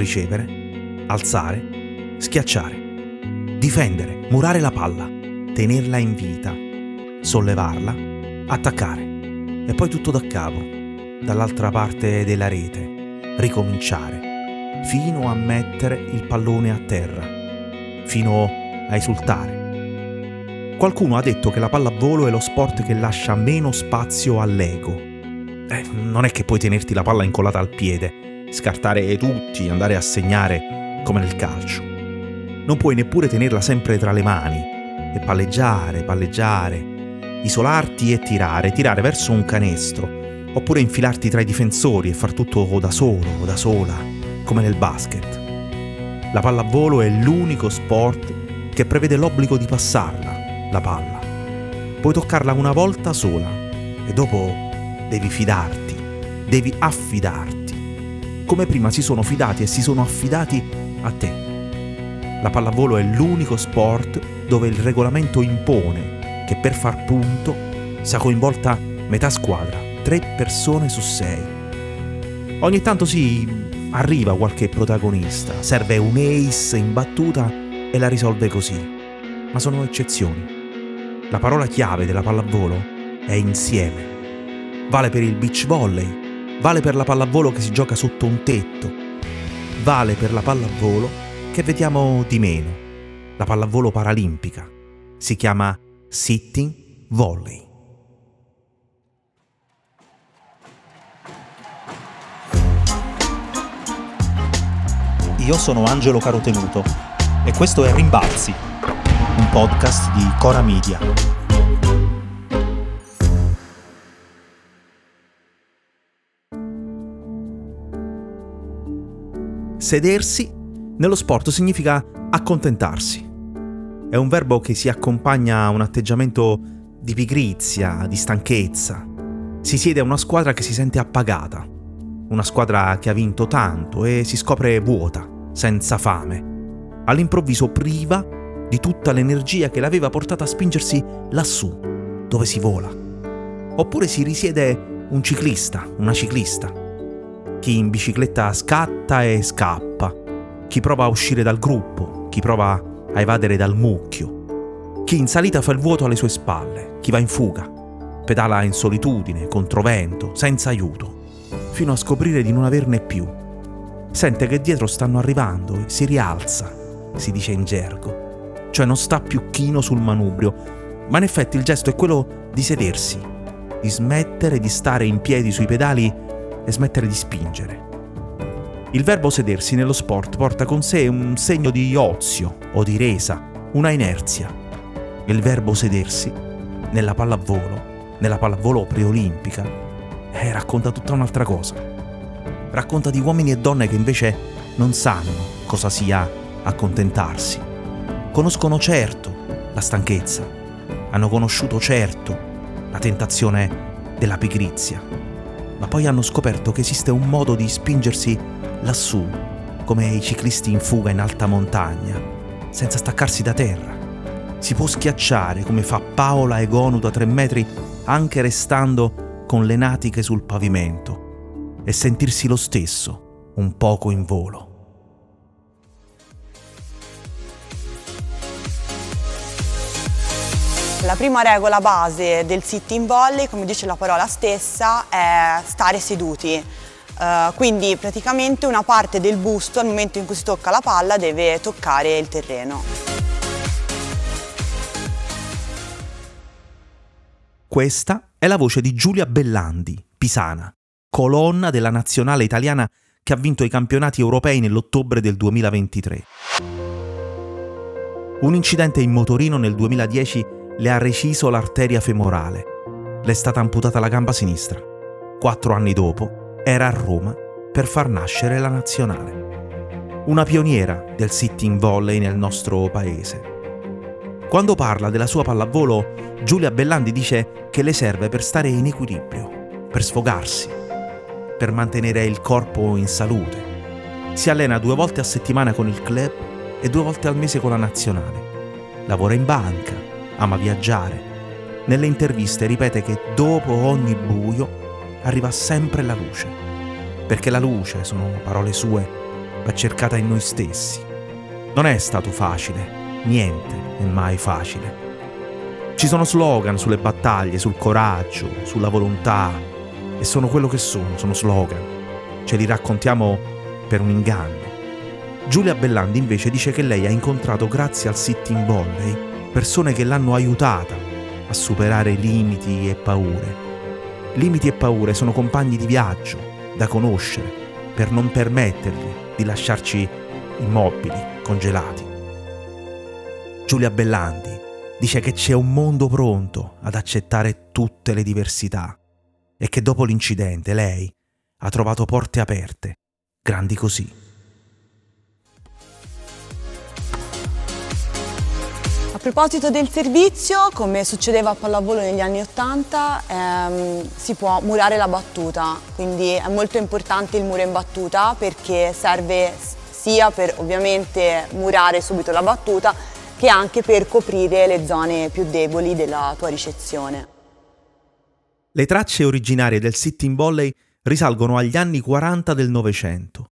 ricevere, alzare, schiacciare, difendere, murare la palla, tenerla in vita, sollevarla, attaccare e poi tutto da capo, dall'altra parte della rete, ricominciare, fino a mettere il pallone a terra, fino a esultare. Qualcuno ha detto che la pallavolo è lo sport che lascia meno spazio all'ego. Eh, non è che puoi tenerti la palla incollata al piede, scartare tutti, andare a segnare come nel calcio. Non puoi neppure tenerla sempre tra le mani e palleggiare, palleggiare, isolarti e tirare, tirare verso un canestro, oppure infilarti tra i difensori e far tutto da solo o da sola, come nel basket. La pallavolo è l'unico sport che prevede l'obbligo di passarla, la palla. Puoi toccarla una volta sola e dopo devi fidarti, devi affidarti, come prima si sono fidati e si sono affidati a te. La pallavolo è l'unico sport dove il regolamento impone che per far punto sia coinvolta metà squadra, tre persone su sei. Ogni tanto sì, arriva qualche protagonista, serve un ace in battuta e la risolve così. Ma sono eccezioni. La parola chiave della pallavolo è insieme. Vale per il beach volley, vale per la pallavolo che si gioca sotto un tetto, vale per la pallavolo che vediamo di meno, la pallavolo paralimpica. Si chiama Sitting Volley. Io sono Angelo Carotenuto e questo è Rimbalzi, un podcast di Cora Media. Sedersi nello sport significa accontentarsi è un verbo che si accompagna a un atteggiamento di pigrizia, di stanchezza. Si siede a una squadra che si sente appagata, una squadra che ha vinto tanto e si scopre vuota, senza fame, all'improvviso priva di tutta l'energia che l'aveva portata a spingersi lassù, dove si vola. Oppure si risiede un ciclista, una ciclista. Chi in bicicletta scatta e scappa, chi prova a uscire dal gruppo, chi prova a evadere dal mucchio. Chi in salita fa il vuoto alle sue spalle, chi va in fuga, pedala in solitudine, controvento, senza aiuto, fino a scoprire di non averne più. Sente che dietro stanno arrivando e si rialza, si dice in gergo, cioè non sta più chino sul manubrio, ma in effetti il gesto è quello di sedersi, di smettere di stare in piedi sui pedali e smettere di spingere. Il verbo sedersi nello sport porta con sé un segno di ozio o di resa, una inerzia. Il verbo sedersi nella pallavolo, nella pallavolo preolimpica, eh, racconta tutta un'altra cosa. Racconta di uomini e donne che invece non sanno cosa sia accontentarsi. Conoscono certo la stanchezza, hanno conosciuto certo la tentazione della pigrizia, ma poi hanno scoperto che esiste un modo di spingersi lassù, come i ciclisti in fuga in alta montagna, senza staccarsi da terra. Si può schiacciare come fa Paola Egonu da tre metri, anche restando con le natiche sul pavimento, e sentirsi lo stesso, un poco in volo. La prima regola base del sit in volley, come dice la parola stessa, è stare seduti. Uh, quindi praticamente una parte del busto al momento in cui si tocca la palla deve toccare il terreno. Questa è la voce di Giulia Bellandi, pisana, colonna della nazionale italiana che ha vinto i campionati europei nell'ottobre del 2023. Un incidente in motorino nel 2010 le ha reciso l'arteria femorale. Le è stata amputata la gamba sinistra. Quattro anni dopo era a Roma per far nascere la nazionale. Una pioniera del sitting volley nel nostro paese. Quando parla della sua pallavolo, Giulia Bellandi dice che le serve per stare in equilibrio, per sfogarsi, per mantenere il corpo in salute. Si allena due volte a settimana con il club e due volte al mese con la nazionale. Lavora in banca, ama viaggiare. Nelle interviste ripete che dopo ogni buio arriva sempre la luce. Perché la luce, sono parole sue, va cercata in noi stessi. Non è stato facile, niente è mai facile. Ci sono slogan sulle battaglie, sul coraggio, sulla volontà e sono quello che sono, sono slogan. Ce li raccontiamo per un inganno. Giulia Bellandi invece dice che lei ha incontrato grazie al sitting volley persone che l'hanno aiutata a superare limiti e paure. Limiti e paure sono compagni di viaggio da conoscere per non permettergli di lasciarci immobili, congelati. Giulia Bellandi dice che c'è un mondo pronto ad accettare tutte le diversità e che dopo l'incidente lei ha trovato porte aperte, grandi così. Proposito del servizio, come succedeva a pallavolo negli anni Ottanta, ehm, si può murare la battuta, quindi è molto importante il muro in battuta perché serve sia per ovviamente murare subito la battuta, che anche per coprire le zone più deboli della tua ricezione. Le tracce originarie del sitting volley risalgono agli anni 40 del Novecento.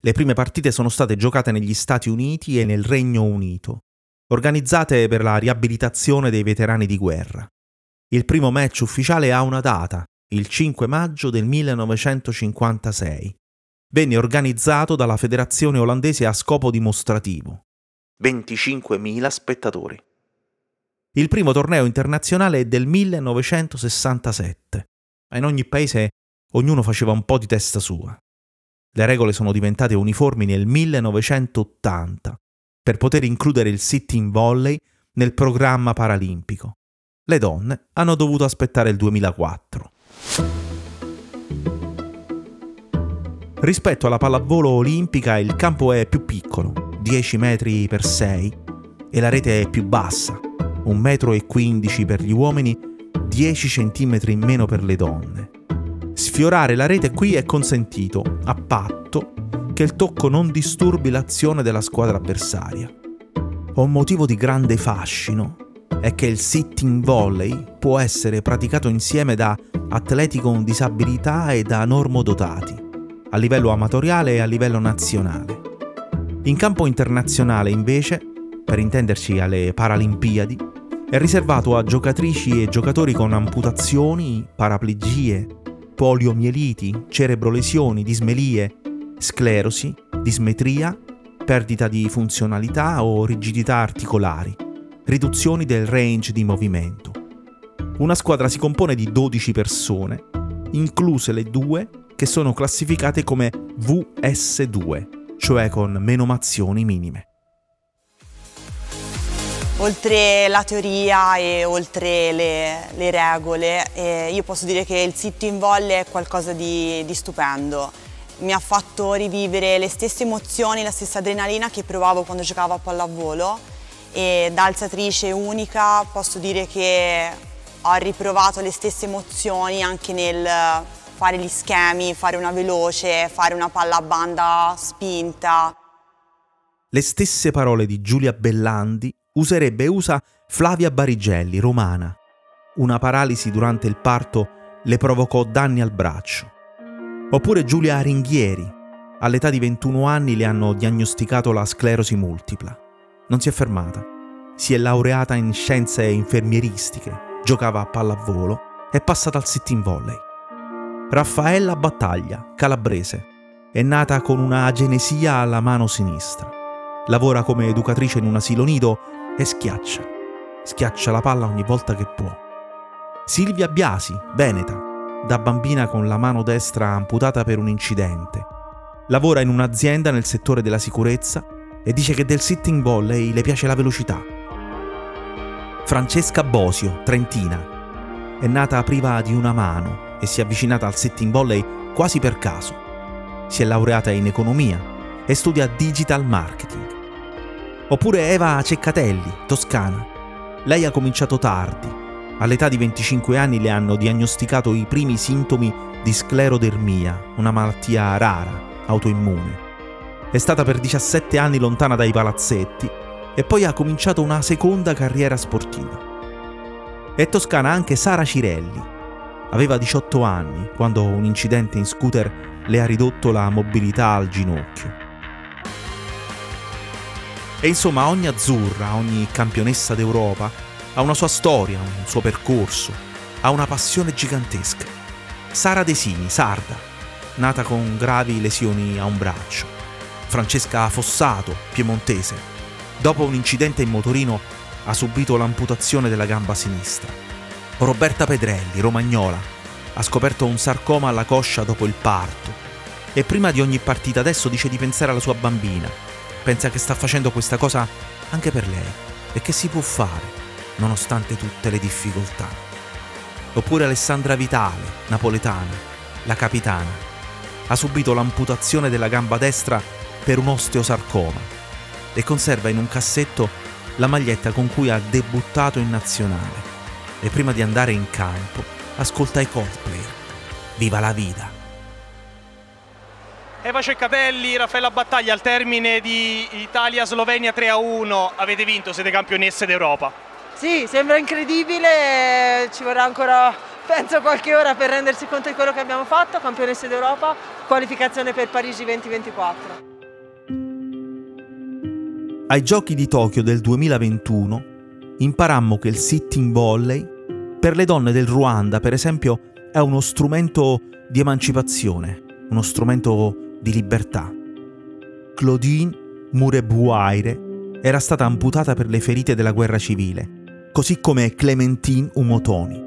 Le prime partite sono state giocate negli Stati Uniti e nel Regno Unito, organizzate per la riabilitazione dei veterani di guerra. Il primo match ufficiale ha una data, il 5 maggio del 1956. Venne organizzato dalla federazione olandese a scopo dimostrativo. 25.000 spettatori. Il primo torneo internazionale è del 1967, ma in ogni paese ognuno faceva un po' di testa sua. Le regole sono diventate uniformi nel 1980 per poter includere il sitting volley nel programma paralimpico. Le donne hanno dovuto aspettare il 2004. Rispetto alla pallavolo olimpica il campo è più piccolo, 10 metri per 6 e la rete è più bassa, 1,15 metro per gli uomini, 10 cm in meno per le donne. Sfiorare la rete qui è consentito, a patto che il tocco non disturbi l'azione della squadra avversaria. Un motivo di grande fascino è che il sitting volley può essere praticato insieme da atleti con disabilità e da normodotati, a livello amatoriale e a livello nazionale. In campo internazionale, invece, per intenderci alle Paralimpiadi, è riservato a giocatrici e giocatori con amputazioni, paraplegie, poliomieliti, cerebrolesioni, dismelie, sclerosi, dismetria, perdita di funzionalità o rigidità articolari, riduzioni del range di movimento. Una squadra si compone di 12 persone, incluse le due che sono classificate come VS2, cioè con menomazioni minime. Oltre la teoria e oltre le, le regole, eh, io posso dire che il sitto in volle è qualcosa di, di stupendo. Mi ha fatto rivivere le stesse emozioni, la stessa adrenalina che provavo quando giocavo a pallavolo e da alzatrice unica posso dire che ho riprovato le stesse emozioni anche nel fare gli schemi, fare una veloce, fare una palla a banda spinta. Le stesse parole di Giulia Bellandi userebbe e usa Flavia Barigelli, romana. Una paralisi durante il parto le provocò danni al braccio. Oppure Giulia Aringhieri. All'età di 21 anni le hanno diagnosticato la sclerosi multipla. Non si è fermata. Si è laureata in scienze infermieristiche, giocava a pallavolo, è passata al sitting volley. Raffaella Battaglia, calabrese. È nata con una agenesia alla mano sinistra. Lavora come educatrice in un asilo nido e schiaccia. Schiaccia la palla ogni volta che può. Silvia Biasi, veneta, da bambina con la mano destra amputata per un incidente. Lavora in un'azienda nel settore della sicurezza e dice che del sitting volley le piace la velocità. Francesca Bosio, trentina. È nata priva di una mano e si è avvicinata al sitting volley quasi per caso. Si è laureata in economia e studia digital marketing. Oppure Eva Ceccatelli, toscana. Lei ha cominciato tardi. All'età di 25 anni le hanno diagnosticato i primi sintomi di sclerodermia, una malattia rara, autoimmune. È stata per 17 anni lontana dai palazzetti e poi ha cominciato una seconda carriera sportiva. È toscana anche Sara Cirelli, Aveva 18 anni quando un incidente in scooter le ha ridotto la mobilità al ginocchio. E insomma ogni azzurra, ogni campionessa d'Europa ha una sua storia, un suo percorso, ha una passione gigantesca. Sara Desini, sarda, nata con gravi lesioni a un braccio. Francesca Fossato, piemontese, dopo un incidente in motorino ha subito l'amputazione della gamba sinistra. Roberta Pedrelli, romagnola, ha scoperto un sarcoma alla coscia dopo il parto e prima di ogni partita adesso dice di pensare alla sua bambina. Pensa che sta facendo questa cosa anche per lei e che si può fare nonostante tutte le difficoltà. Oppure Alessandra Vitale, napoletana, la capitana, ha subito l'amputazione della gamba destra per un osteosarcoma e conserva in un cassetto la maglietta con cui ha debuttato in nazionale. E prima di andare in campo ascolta i Coldplay. Viva la vita! Eva Ceccatelli, Raffaella Battaglia al termine di Italia-Slovenia 3-1 avete vinto, siete campionesse d'Europa. Sì, sembra incredibile, ci vorrà ancora penso qualche ora per rendersi conto di quello che abbiamo fatto, campionesse d'Europa, qualificazione per Parigi 2024. Ai giochi di Tokyo del 2021 imparammo che il sitting volley per le donne del Ruanda, per esempio, è uno strumento di emancipazione, uno strumento di libertà. Claudine Murebuaire era stata amputata per le ferite della guerra civile, così come Clementine Umotoni.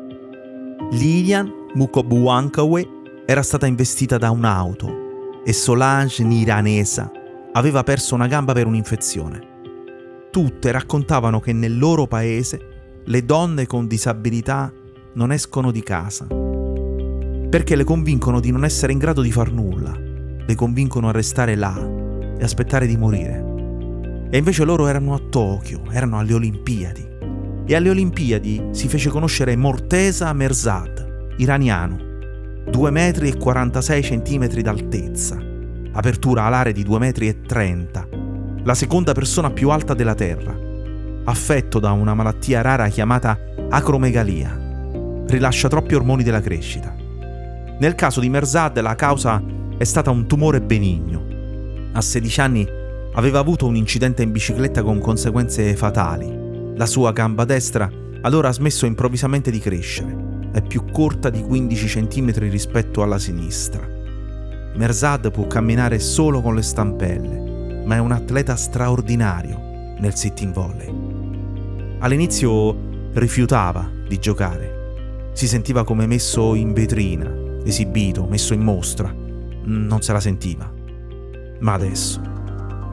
Lilian Mukobuankawe era stata investita da un'auto e Solange Niranesa aveva perso una gamba per un'infezione. Tutte raccontavano che nel loro paese le donne con disabilità non escono di casa perché le convincono di non essere in grado di far nulla le convincono a restare là e aspettare di morire. E invece loro erano a Tokyo, erano alle Olimpiadi. E alle Olimpiadi si fece conoscere Mortesa Merzad, iraniano, 2 metri e 46 centimetri d'altezza, apertura alare di 2 metri e 30, la seconda persona più alta della Terra, affetto da una malattia rara chiamata acromegalia, rilascia troppi ormoni della crescita. Nel caso di Merzad la causa è stata un tumore benigno. A 16 anni aveva avuto un incidente in bicicletta con conseguenze fatali. La sua gamba destra allora ha smesso improvvisamente di crescere. È più corta di 15 cm rispetto alla sinistra. Merzad può camminare solo con le stampelle, ma è un atleta straordinario nel sitting volley. All'inizio rifiutava di giocare. Si sentiva come messo in vetrina, esibito, messo in mostra non se la sentiva. Ma adesso,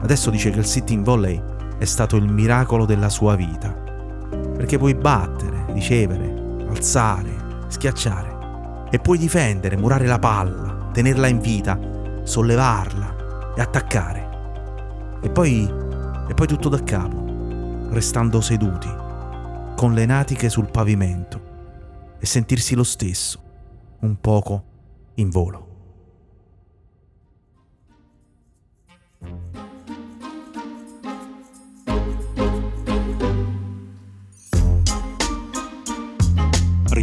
adesso dice che il sitting volley è stato il miracolo della sua vita. Perché puoi battere, ricevere, alzare, schiacciare. E puoi difendere, murare la palla, tenerla in vita, sollevarla e attaccare. E poi, e poi tutto da capo, restando seduti, con le natiche sul pavimento e sentirsi lo stesso, un poco in volo.